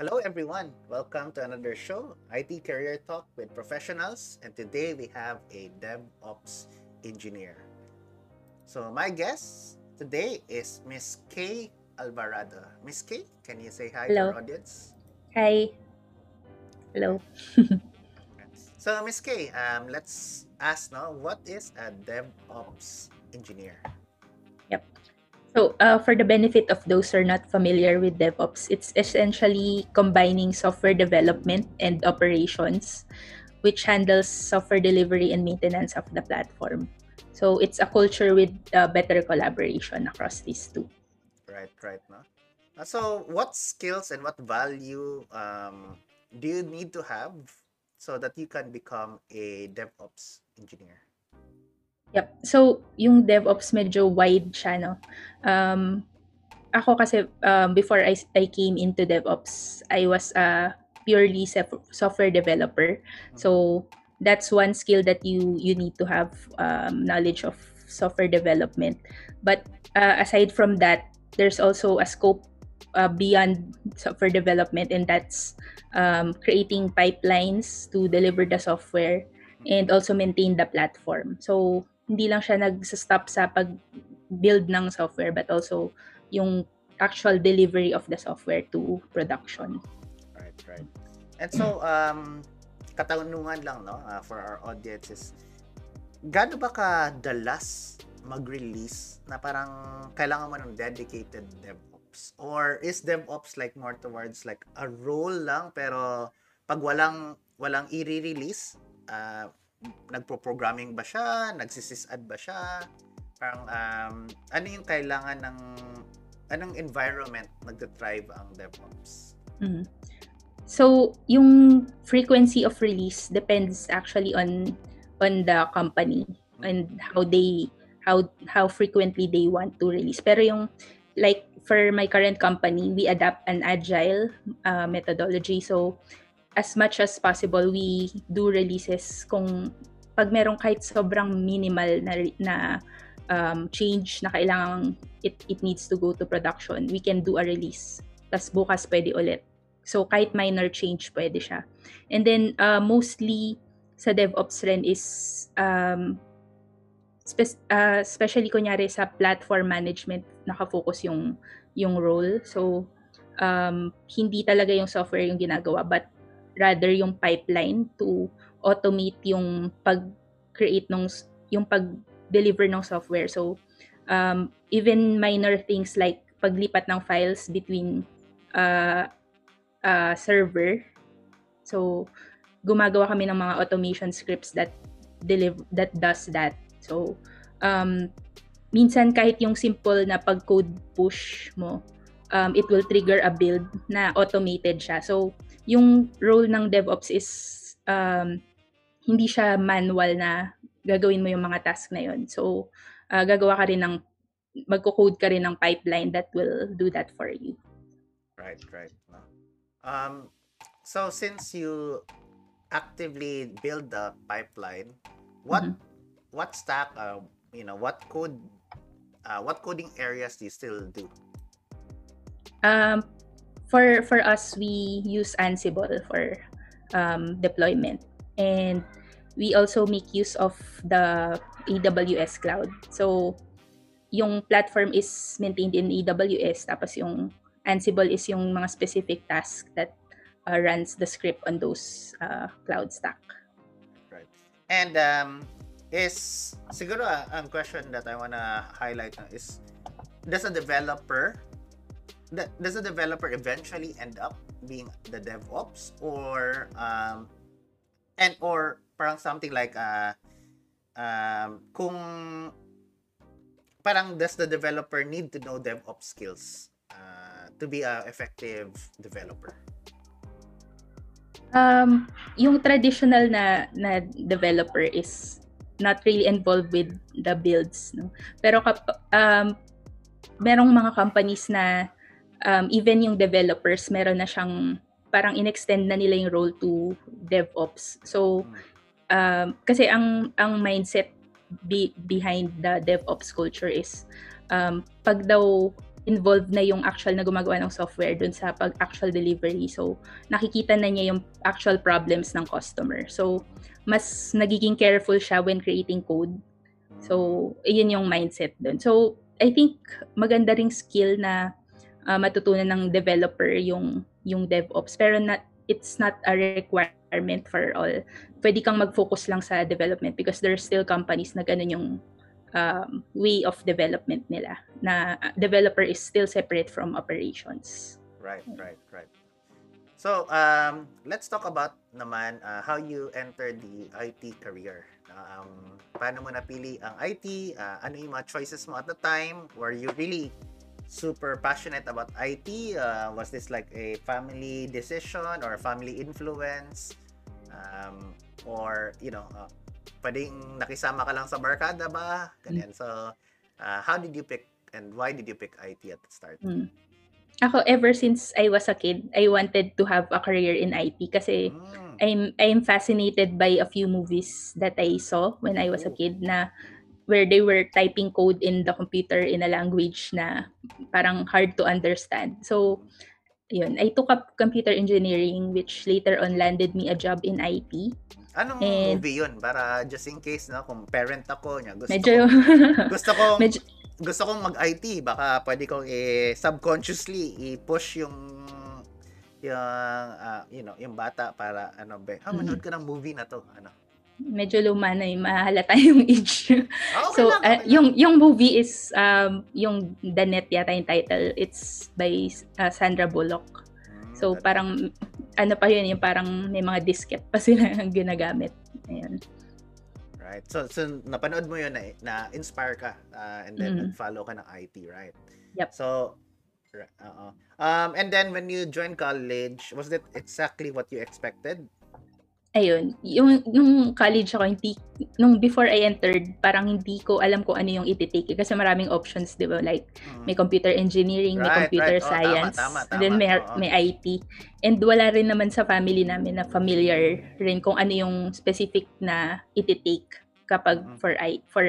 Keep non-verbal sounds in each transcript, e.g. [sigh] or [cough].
Hello, everyone. Welcome to another show, IT Career Talk with Professionals. And today we have a DevOps engineer. So, my guest today is Miss Kay Alvarado. Miss Kay, can you say hi Hello. to our audience? Hi. Hello. [laughs] So, Miss Kay, um, let's ask now, what is a DevOps engineer? So, uh, for the benefit of those who are not familiar with DevOps, it's essentially combining software development and operations, which handles software delivery and maintenance of the platform. So, it's a culture with uh, better collaboration across these two. Right, right. No? Uh, So, what skills and what value um, do you need to have so that you can become a DevOps engineer? Yep. So, yung DevOps medyo wide siya, no? Um, ako kasi, um, before I, I came into DevOps, I was a purely software developer. So, that's one skill that you you need to have um, knowledge of software development. But uh, aside from that, there's also a scope uh, beyond software development, and that's um, creating pipelines to deliver the software and also maintain the platform. So, hindi lang siya nag-stop sa pag-build ng software but also yung actual delivery of the software to production. Right, right. And so, um, katanungan lang, no, uh, for our audience is, gaano ba kadalas mag-release na parang kailangan mo ng dedicated DevOps? Or is DevOps like more towards like a role lang pero pag walang walang i-release, uh, nagpo-programming ba siya? Nagsisysad ba siya? Parang um, ano yung kailangan ng anong environment nagda-drive ang DevOps? Mhm. So, yung frequency of release depends actually on on the company and how they how how frequently they want to release. Pero yung like for my current company, we adapt an agile uh, methodology. So, as much as possible, we do releases kung pag merong kahit sobrang minimal na na um, change na kailangan it, it needs to go to production, we can do a release. Tapos bukas pwede ulit. So, kahit minor change, pwede siya. And then, uh, mostly sa DevOps rin is, um, spe- uh, especially kunyari sa platform management, nakafocus yung, yung role. So, um, hindi talaga yung software yung ginagawa, but rather yung pipeline to automate yung pag-create ng, yung pag-deliver ng software. So, um, even minor things like paglipat ng files between uh, uh, server. So, gumagawa kami ng mga automation scripts that deliver that does that. So, um, minsan kahit yung simple na pag-code push mo, um, it will trigger a build na automated siya. So, yung role ng DevOps is um, hindi siya manual na gagawin mo yung mga task na yon. So, uh, gagawa ka rin ng magko-code ka rin ng pipeline that will do that for you. Right, right. Um, so since you actively build the pipeline, what Mhm. what stack, uh, you know, what code, uh, what coding areas do you still do? Um, for for us, we use Ansible for um, deployment, and we also make use of the AWS cloud. So, yung platform is maintained in AWS, tapos yung Ansible is yung mga specific task that uh, runs the script on those uh, cloud stack. Right. And um, is siguro uh, ang question that I wanna highlight is does a developer does a developer eventually end up being the DevOps or um and or parang something like uh um kung parang does the developer need to know DevOps skills uh, to be a effective developer? Um, yung traditional na na developer is not really involved with the builds, no. Pero kap um merong mga companies na um, even yung developers meron na siyang parang inextend na nila yung role to DevOps. So um, kasi ang ang mindset be, behind the DevOps culture is um, pag daw involved na yung actual na gumagawa ng software dun sa pag actual delivery. So, nakikita na niya yung actual problems ng customer. So, mas nagiging careful siya when creating code. So, iyon yung mindset dun. So, I think maganda ring skill na uh, matutunan ng developer yung yung DevOps pero not it's not a requirement for all. Pwede kang mag-focus lang sa development because there's still companies na ganun yung um, way of development nila na developer is still separate from operations. Right, right, right. So, um, let's talk about naman uh, how you entered the IT career. Um, paano mo napili ang IT? Uh, ano yung mga choices mo at the time? Were you really super passionate about IT? Uh, was this like a family decision or family influence? Um, or, you know, uh, pwedeng nakisama ka lang sa barkada ba? Ganyan. So, uh, how did you pick and why did you pick IT at the start? Mm. Ako, ever since I was a kid, I wanted to have a career in IT kasi mm. I'm I'm fascinated by a few movies that I saw when I was a kid na where they were typing code in the computer in a language na parang hard to understand. So, yun, I took up computer engineering which later on landed me a job in IT. Anong And, movie yun? Para just in case, no, kung parent ako niya, gusto medyo, ko, [laughs] gusto kong, medyo, gusto kong mag-IT, baka pwede kong subconsciously i-push yung yung uh, you know, yung bata para ano ba, ah, manood ka ng movie na to, ano. Medyo luma na yung mahalata [laughs] yung age. Ah, okay so, lang, okay uh, yung yung movie is um yung The Net yata yung title. It's by uh, Sandra Bullock. Hmm, so parang ano pa yun, yung parang may mga disket pa [laughs] sila ginagamit. Ayun. Right. So, so napanood mo yun na, na inspire ka uh, and then mm-hmm. nag-follow ka ng IT, right? Yep. So, uh Um, and then when you joined college, was that exactly what you expected? Ayun, yung, yung college ako, hindi, nung before I entered, parang hindi ko alam kung ano yung iti-take. Kasi maraming options, di ba? Like, mm. may computer engineering, right, may computer right. science, oh, tama, tama, tama. and then may, oh, may IT. And wala rin naman sa family namin na familiar rin kung ano yung specific na iti-take kapag mm-hmm. for I, for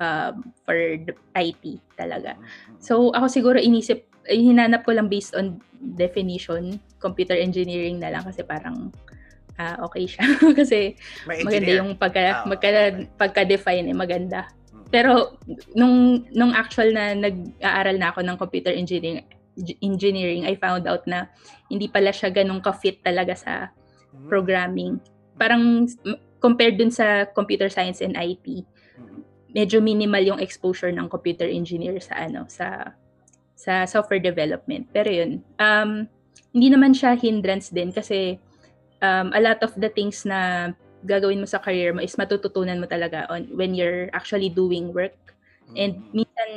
um, for IT talaga. Mm-hmm. So, ako siguro inisip, hinanap ko lang based on definition, computer engineering na lang kasi parang uh, okay siya. [laughs] Kasi maganda yung pagka, oh, magka, okay. pagka-define eh, maganda. Mm. Pero nung nung actual na nag-aaral na ako ng computer engineering engineering, I found out na hindi pala siya ganun ka-fit talaga sa mm. programming. Parang compared dun sa computer science and IT, mm. medyo minimal yung exposure ng computer engineer sa ano sa sa software development. Pero yun, um, hindi naman siya hindrance din kasi um, a lot of the things na gagawin mo sa career mo is matututunan mo talaga on when you're actually doing work. And mm. minsan,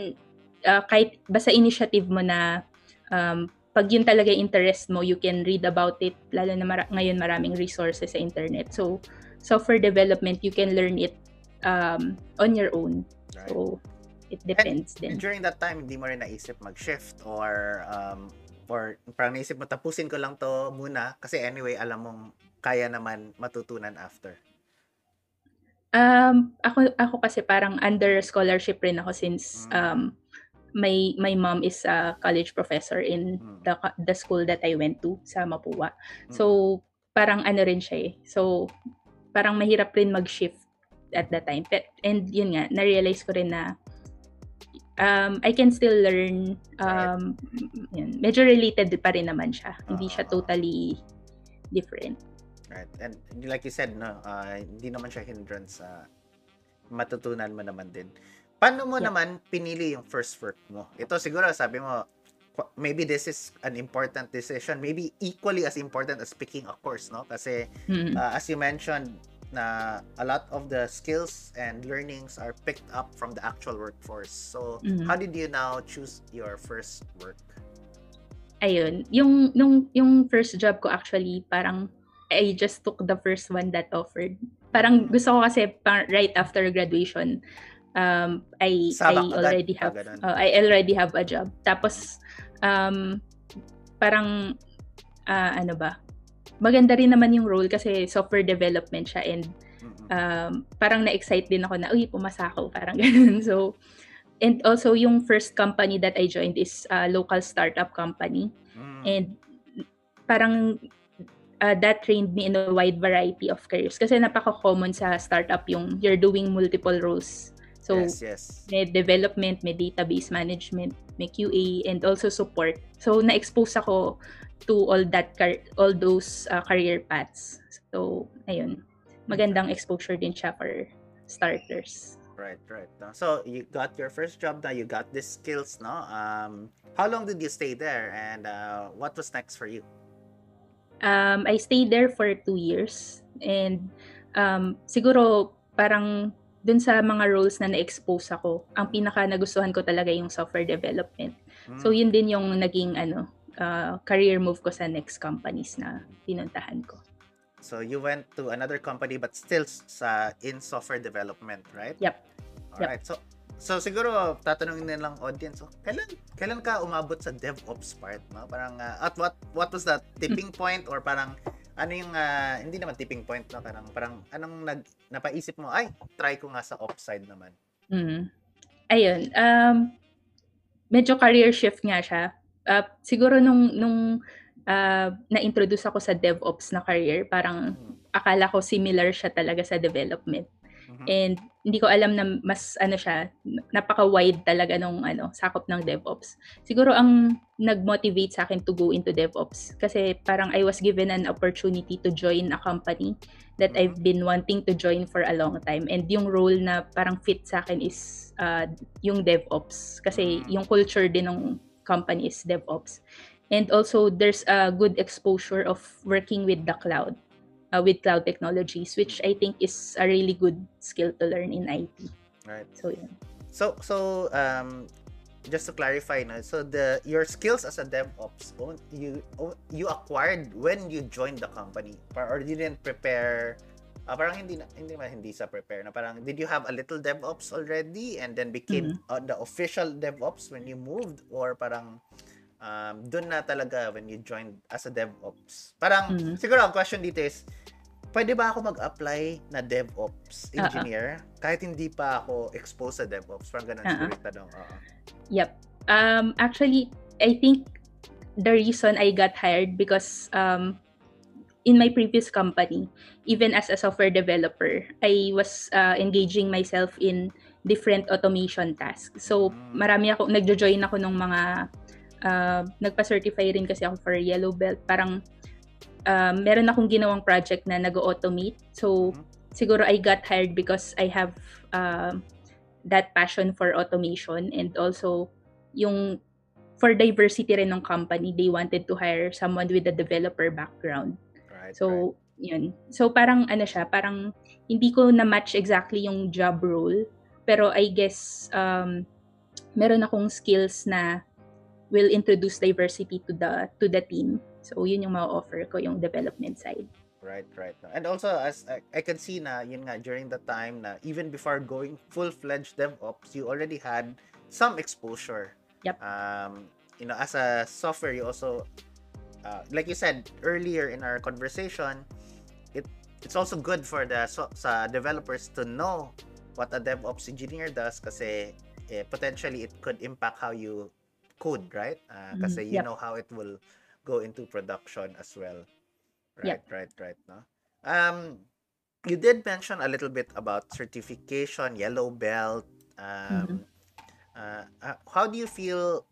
uh, kahit basta initiative mo na um, pag yun talaga interest mo, you can read about it, lalo na mara- ngayon maraming resources sa internet. So, software development, you can learn it um, on your own. Right. So, it depends and, din. And during that time, hindi mo rin naisip mag-shift or um, or parang naisip mo tapusin ko lang to muna kasi anyway alam mong kaya naman matutunan after? Um, ako ako kasi parang under scholarship rin ako since mm. um my my mom is a college professor in mm. the the school that I went to sa Mapua. Mm. So parang ano rin siya eh. So parang mahirap rin mag-shift at that time. And yun nga, na-realize ko rin na um, I can still learn. Um, yun, medyo related pa rin naman siya. Uh, hindi siya totally different. Right. And like you said, no, uh, hindi naman siya hindrance sa uh, matutunan mo naman din. Paano mo yeah. naman pinili yung first work mo? Ito siguro sabi mo, maybe this is an important decision. Maybe equally as important as picking a course, no? Kasi mm-hmm. uh, as you mentioned, na a lot of the skills and learnings are picked up from the actual workforce. So, mm-hmm. how did you now choose your first work? Ayun, yung nung yung first job ko actually parang I just took the first one that offered. Parang mm-hmm. gusto ko kasi parang right after graduation um I Sabak I already have uh, I already have a job. Tapos um parang uh, ano ba? Maganda rin naman yung role kasi software development siya and um, parang na-excite din ako na, uy, pumasa ako, parang [laughs] ganun. So, and also yung first company that I joined is a local startup company. Mm. And parang uh, that trained me in a wide variety of careers. Kasi napaka-common sa startup yung you're doing multiple roles. So, yes, yes. may development, may database management, may QA, and also support. So, na-expose ako to all that car- all those uh, career paths. So, ayun. Magandang exposure din siya for starters. Right, right. No? So you got your first job now. You got these skills, no? Um, how long did you stay there, and uh, what was next for you? Um, I stayed there for two years, and um, siguro parang dun sa mga roles na na-expose ako, ang pinaka nagustuhan ko talaga yung software development. So Mm. yun din yung naging ano uh, career move ko sa next companies na pinuntahan ko. So you went to another company, but still sa in software development, right? Yep. All right. So so siguro tatanungin din lang audience, so, kailan kailan ka umabot sa DevOps part, no? Parang uh, at what what was the tipping [laughs] point or parang ano yung uh, hindi naman tipping point no parang parang anong nag napaisip mo ay try ko nga sa ops side naman. Mm. Ayun, um, medyo career shift nga siya. Uh, siguro nung nung uh, na-introduce ako sa DevOps na career, parang Mm. akala ko similar siya talaga sa development. Mhm. And hindi ko alam na mas ano siya, napaka-wide talaga nung ano, sakop ng DevOps. Siguro ang nag-motivate sa akin to go into DevOps kasi parang I was given an opportunity to join a company that Mhm. I've been wanting to join for a long time. And yung role na parang fit sa akin is uh, yung DevOps kasi Mm. yung culture din ng company is DevOps. And also there's a good exposure of working with the cloud uh, with cloud technologies, which I think is a really good skill to learn in IT. Right. So, yun. So so um just to clarify no, so the your skills as a DevOps you you acquired when you joined the company or you didn't prepare ah, parang hindi na, hindi naman hindi sa prepare na parang did you have a little DevOps already and then became uh, the official DevOps when you moved or parang um, dun na talaga when you joined as a DevOps parang Mhm. siguro ang question dito is pwede ba ako mag-apply na DevOps ah. engineer kahit hindi pa ako exposed sa DevOps? Parang ganun ah. siguro yung tanong. Oo. Yep. Um, actually, I think the reason I got hired because um, in my previous company, even as a software developer, I was uh, engaging myself in different automation tasks. So, Mm. marami ako, nagjo-join ako ng mga, uh, nagpa-certify rin kasi ako for Yellow Belt. Parang, uh, meron akong ginawang project na nag-automate. So, Mhm. siguro I got hired because I have uh, that passion for automation and also yung for diversity rin ng company, they wanted to hire someone with a developer background. Right, right. So, yun. So, parang ano siya, parang hindi ko na-match exactly yung job role. Pero I guess, um, meron akong skills na will introduce diversity to the to the team. So, yun yung ma-offer ko, yung development side. Right, right. And also, as I, I can see na, yun nga, during the time na even before going full-fledged DevOps, you already had some exposure. Yep. Um, you know, as a software, you also, uh, like you said earlier in our conversation, it it's also good for the so, sa developers to know what a DevOps engineer does kasi eh, potentially it could impact how you code, right? Uh, kasi you yep. know how it will go into production as well. Right, Yep. right, right. No? Um, you did mention a little bit about certification, yellow belt. Um, uh, uh, how do you feel?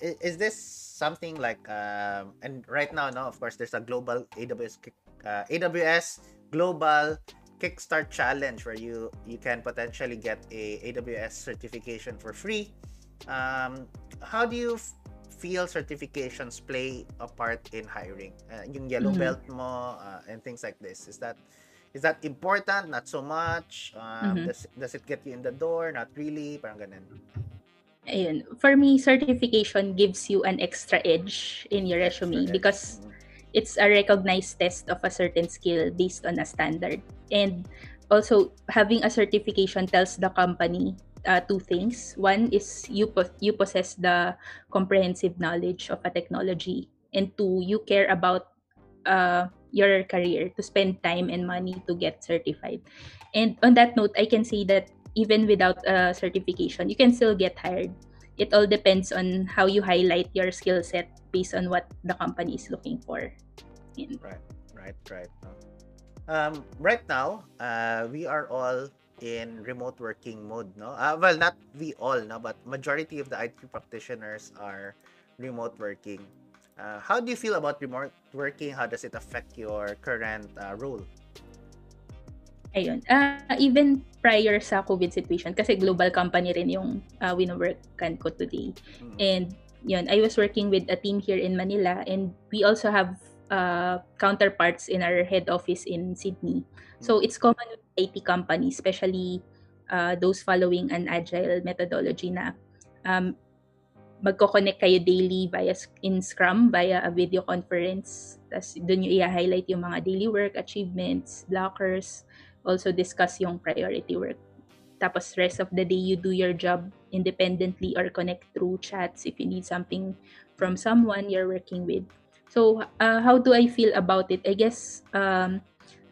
Is this something like um, and right now, no? Of course, there's a global AWS kick- uh, AWS global Kickstart challenge where you you can potentially get a AWS certification for free. Um, how do you feel certifications play a part in hiring? Uh, yung yellow Mhm. belt mo uh, and things like this. Is that is that important? Not so much. Um, Mhm. Does does it get you in the door? Not really. Parang ganun. Ayun. For me, certification gives you an extra edge in your resume because it's a recognized test of a certain skill based on a standard. And also, having a certification tells the company uh, two things. One is you po- you possess the comprehensive knowledge of a technology, and two, you care about uh, your career to spend time and money to get certified. And on that note, I can say that even without a certification, you can still get hired. It all depends on how you highlight your skill set based on what the company is looking for. Yun. Right, right, right. Um, right now, uh, we are all in remote working mode, no? Uh, well, not we all, no, but majority of the IT practitioners are remote working. Uh, how do you feel about remote working? How does it affect your current uh, role? Ayun. Uh, even prior sa COVID situation, kasi global company rin yung uh, wino-workan ko today. Mm. And yun, I was working with a team here in Manila and we also have uh, counterparts in our head office in Sydney. So it's common with IT companies, especially uh, those following an agile methodology na um, magko-connect kayo daily via in Scrum via a video conference. Tapos doon nyo i-highlight yung mga daily work, achievements, blockers, also discuss yung priority work. Tapos rest of the day, you do your job independently or connect through chats if you need something from someone you're working with. So, uh, how do I feel about it? I guess um,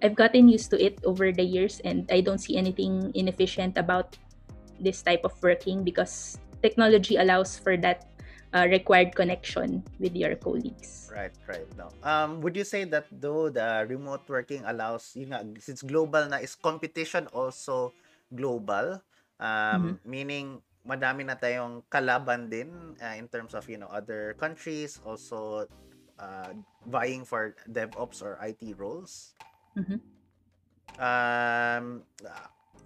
I've gotten used to it over the years and I don't see anything inefficient about this type of working because technology allows for that uh, required connection with your colleagues. Right, right. No. Um, would you say that though the remote working allows, yun nga, since global na, is competition also global? Um, Meaning, madami na tayong kalaban din uh, in terms of, you know, other countries also uh, vying for DevOps or IT roles. Mhm. Um,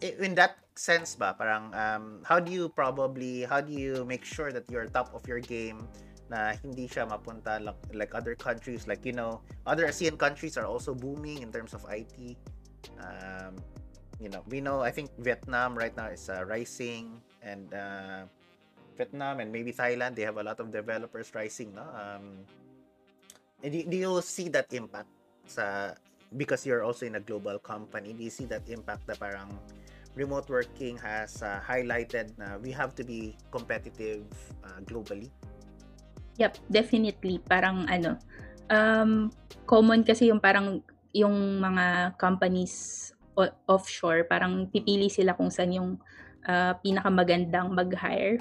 in that sense ba, parang um, how do you probably, how do you make sure that you're top of your game na hindi siya mapunta like, like other countries? Like you know other ASEAN countries are also booming in terms of IT um, you know we know I think Vietnam right now is uh, rising and uh, Vietnam and maybe Thailand they have a lot of developers rising no? Um, do, do you see that impact sa because you're also in a global company do you see that impact na parang remote working has uh, highlighted na we have to be competitive uh, globally Yep, definitely. Parang ano, um, common kasi yung parang yung mga companies o- offshore, parang pipili sila kung saan yung uh, pinakamagandang mag-hire.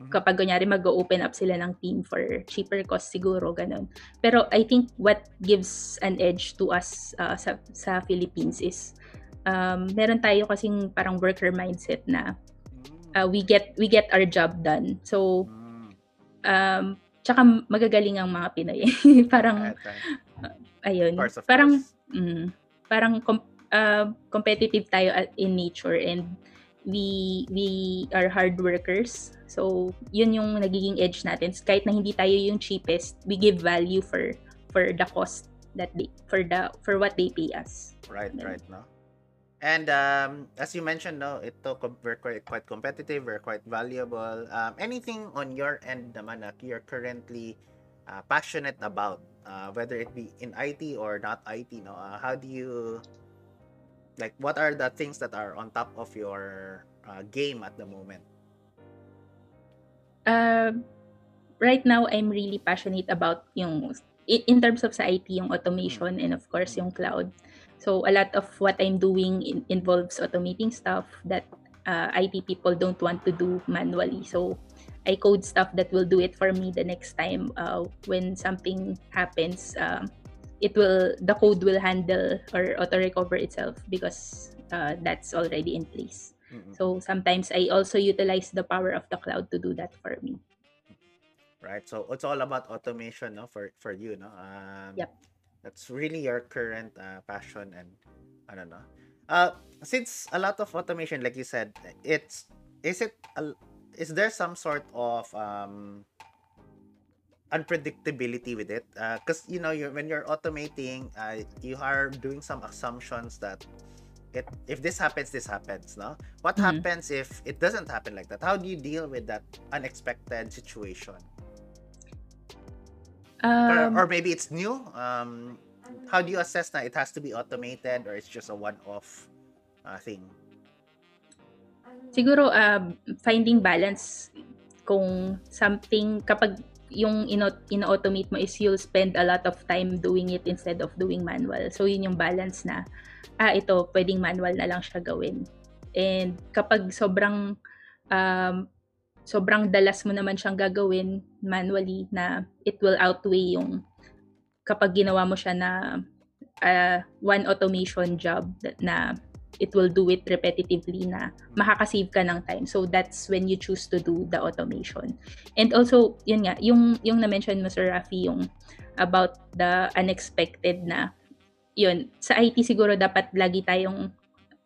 Mhm. Kapag kunyari mag-open up sila ng team for cheaper cost siguro, ganun. Pero I think what gives an edge to us uh, sa, sa Philippines is um, meron tayo kasing parang worker mindset na uh, we get we get our job done. So Mm. um tsaka magagaling ang mga Pinoy. [laughs] parang Right, right. ayun, parang mm, parang com- uh, competitive tayo at- in nature and we we are hard workers. So, yun yung nagiging edge natin. Kahit na hindi tayo yung cheapest, we give value for for the cost that they for the for what they pay us. Right, Ganun. right, no? And um, as you mentioned, no, ito we're quite, quite competitive, we're quite valuable. Um, anything on your end naman na you're currently uh, passionate about, uh, whether it be in IT or not IT, no? Uh, how do you, like, what are the things that are on top of your uh, game at the moment? Uh, right now, I'm really passionate about yung, in, terms of sa IT, yung automation and of course yung cloud. So a lot of what I'm doing in, involves automating stuff that uh, IT people don't want to do manually. So I code stuff that will do it for me the next time uh, when something happens. Um, it will the code will handle or auto recover itself because uh, that's already in place. Mm-mm. So sometimes I also utilize the power of the cloud to do that for me. right? So it's all about automation, no, for for you, no. Um, Yep. That's really your current uh, passion, and I don't know. Uh, since a lot of automation, like you said, it's is it a, is there some sort of um unpredictability with it? Because you know, you when you're automating, uh, you are doing some assumptions that. It, if this happens, this happens, no? What Mhm. happens if it doesn't happen like that? How do you deal with that unexpected situation? Or, Um, or maybe it's new. Um, how do you assess that it has to be automated or it's just a one-off uh, thing? siguro um, finding balance kung something kapag yung ino- ino-automate mo is you'll spend a lot of time doing it instead of doing manual. So yun yung balance na ah ito pwedeng manual na lang siya gawin. And kapag sobrang um, sobrang dalas mo naman siyang gagawin manually na it will outweigh yung kapag ginawa mo siya na uh, one automation job na it will do it repetitively na makakasave ka ng time. So that's when you choose to do the automation. And also, yun nga, yung, yung na-mention mo, Sir Rafi, yung about the unexpected na, yun, sa IT siguro dapat lagi tayong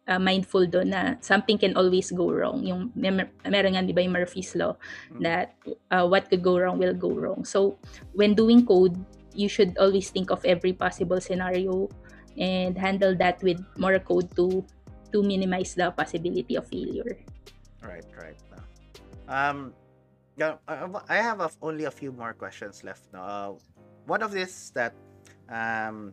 uh, mindful doon na something can always go wrong. Yung mer- meron nga 'di ba yung Murphy's law mm. that uh, what could go wrong will go wrong. So when doing code, you should always think of every possible scenario and handle that with more code to to minimize the possibility of failure. Right, right. Um, yeah, I have a, only a few more questions left. Now, uh, one of this that um,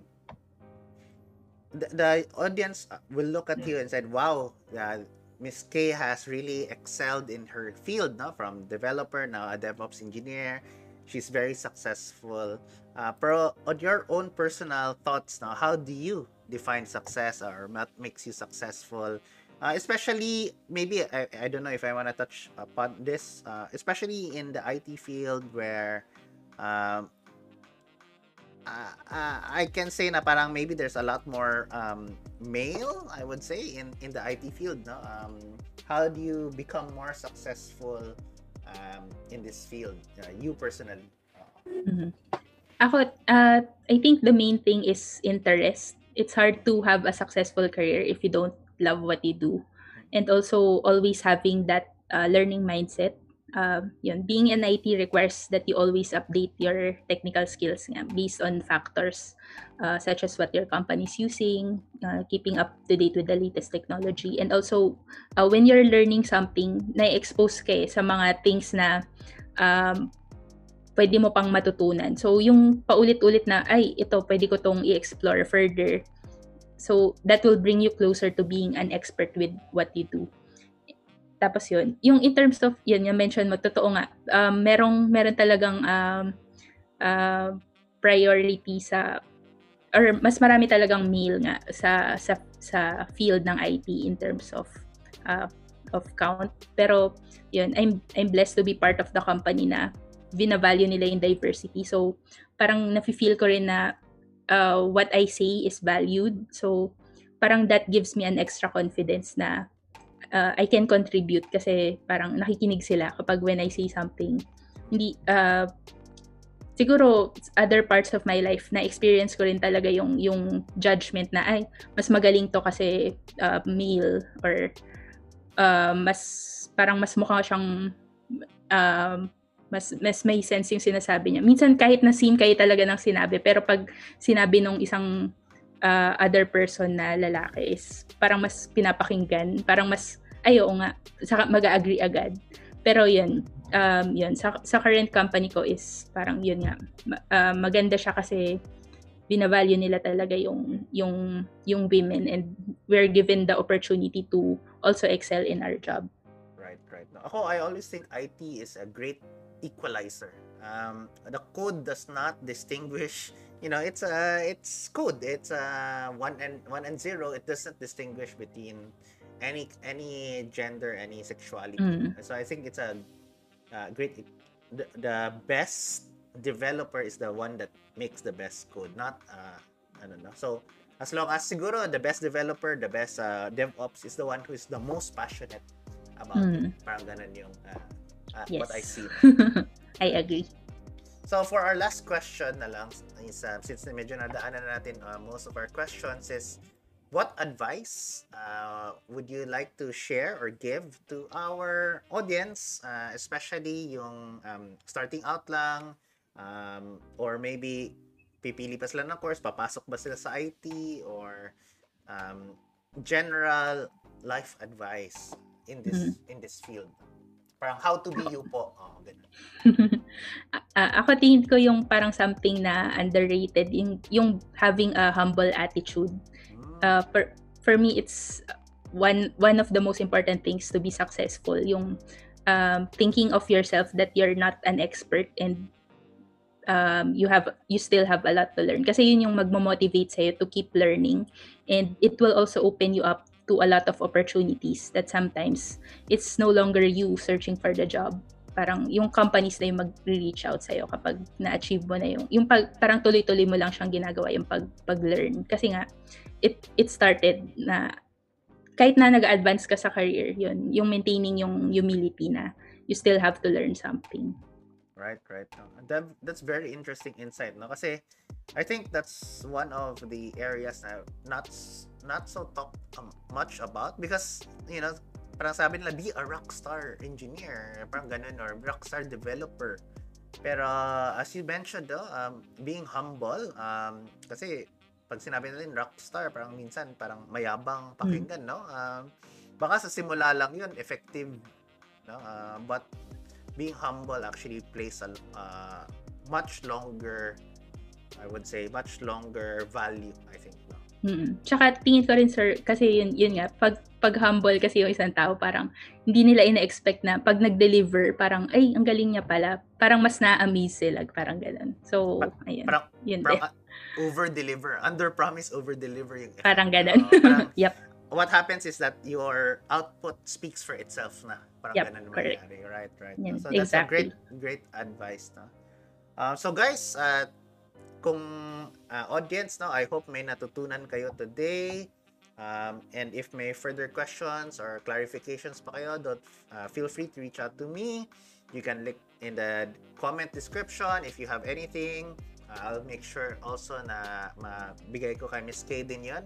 the, the audience will look at you and said, "Wow, yeah, Miss K has really excelled in her field, no? From developer now a DevOps engineer. She's very successful. Uh, pero on your own personal thoughts now, how do you define success or what makes you successful uh, especially maybe I, I don't know if i want to touch upon this uh, especially in the it field where um, uh, uh, I can say na parang maybe there's a lot more um, male, I would say, in, in the IT field. No? Um, how do you become more successful um, in this field, uh, you personally? Mm-hmm. Ako, uh, I think the main thing is interest it's hard to have a successful career if you don't love what you do. And also always having that uh, learning mindset. Uh, yun, being in IT requires that you always update your technical skills nga, based on factors uh, such as what your company is using, uh, keeping up to date with the latest technology, and also uh, when you're learning something, na-expose ka eh, sa mga things na um, pwede mo pang matutunan. So, yung paulit-ulit na, ay, ito, pwede ko tong i-explore further. So, that will bring you closer to being an expert with what you do. Tapos yun, yung in terms of, yun, yung mention mo, totoo nga, um, merong, meron talagang um, uh, priority sa, or mas marami talagang male nga sa, sa, sa field ng IT in terms of uh, of count. Pero, yun, I'm, I'm blessed to be part of the company na binavalue nila yung diversity. So, parang nafe-feel ko rin na uh, what I say is valued. So, parang that gives me an extra confidence na uh, I can contribute kasi parang nakikinig sila kapag when I say something. Hindi, uh, siguro other parts of my life na experience ko rin talaga yung yung judgment na ay mas magaling to kasi uh, male or uh, mas parang mas mukha siyang um, mas mas may sense yung sinasabi niya. Minsan kahit na same kayo talaga ng sinabi, pero pag sinabi nung isang uh, other person na lalaki is parang mas pinapakinggan, parang mas ayo nga, saka mag-agree agad. Pero yun, um, yun sa, sa current company ko is parang yun nga, uh, maganda siya kasi binavalue nila talaga yung yung yung women and we're given the opportunity to also excel in our job. Right, right. Ako, I always think IT is a great equalizer. Um, the code does not distinguish. You know, it's a it's code. It's a one and one and zero. It doesn't distinguish between any any gender, any sexuality. Mm. So I think it's a uh, great. The, the best developer is the one that makes the best code, not uh, I don't know. So as long as siguro the best developer, the best uh, DevOps is the one who is the most passionate about mm. it. Parang ganun yung uh, uh, yes. what I see. [laughs] I agree. So for our last question na lang, is, uh, since medyo nadaanan na natin uh, most of our questions is, what advice uh, would you like to share or give to our audience, uh, especially yung um, starting out lang, um, or maybe pipili pa sila ng course, papasok ba sila sa IT, or um, general life advice in this mm-hmm. in this field? Parang how to be you po. Oh, ganun. [laughs] uh, ako tingin ko yung parang something na underrated, yung, yung having a humble attitude. Uh, for, for me, it's one one of the most important things to be successful. Yung um, thinking of yourself that you're not an expert and um, you have you still have a lot to learn kasi yun yung magmo-motivate sa'yo to keep learning and it will also open you up to a lot of opportunities that sometimes it's no longer you searching for the job. Parang yung companies na yung mag-reach out sa'yo kapag na-achieve mo na yung, yung pag, parang tuloy-tuloy mo lang siyang ginagawa yung pag, pag-learn. Kasi nga, it, it started na kahit na nag-advance ka sa career, yun, yung maintaining yung humility na you still have to learn something. Right, right. That, that's very interesting insight, no? Kasi I think that's one of the areas na not not so talk um, much about because you know, parang sabi nila be a rockstar engineer, parang ganun or rockstar developer. Pero as you mentioned, no, um, being humble, um, kasi pag sinabi natin rockstar, parang minsan parang mayabang pakinggan, no? Um, baka sa simula lang yun, effective, no? Uh, but being humble actually plays a uh, much longer I would say much longer value I think no? Mm. Tsaka tingin ko rin sir kasi yun yun nga pag pag humble kasi yung isang tao parang hindi nila ina-expect na pag nag-deliver parang ay ang galing niya pala parang mas na-amaze sila parang ganun. So Pa- ayun. parang, yun parang din. uh, over deliver under promise over deliver yung Parang [laughs] ganun. Parang yep. What happens is that your output speaks for itself na. Parang Yep, ganun correct. mangyari right right. Yan, so that's a great exactly. great advice no? Uh, so guys uh, kung uh, audience no I hope may natutunan kayo today. Um, and if may further questions or clarifications pa kayo don't uh, feel free to reach out to me. You can link in the comment description. If you have anything uh, I'll make sure also na mabigay ko kay Miss K din yun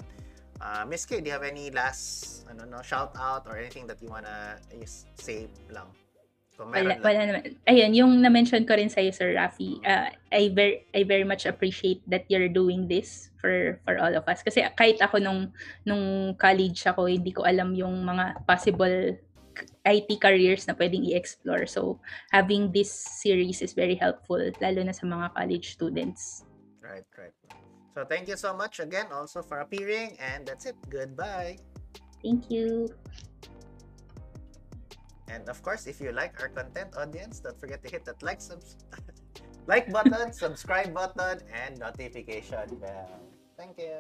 Uh, Miss K, do you have any last ano no shout out or anything that you wanna is- say lang? Kung Wala, lang. wala naman. Ayun, yung na-mention ko rin sa'yo, Sir Rafi, uh, I, very, I very much appreciate that you're doing this for for all of us. Kasi kahit ako nung, nung college ako, hindi ko alam yung mga possible IT careers na pwedeng i-explore. So, having this series is very helpful, lalo na sa mga college students. Right, right. So thank you so much again also for appearing and that's it. Goodbye. Thank you. And of course, if you like our content audience, don't forget to hit that like subs [laughs] like button, subscribe button, and notification bell. Thank you.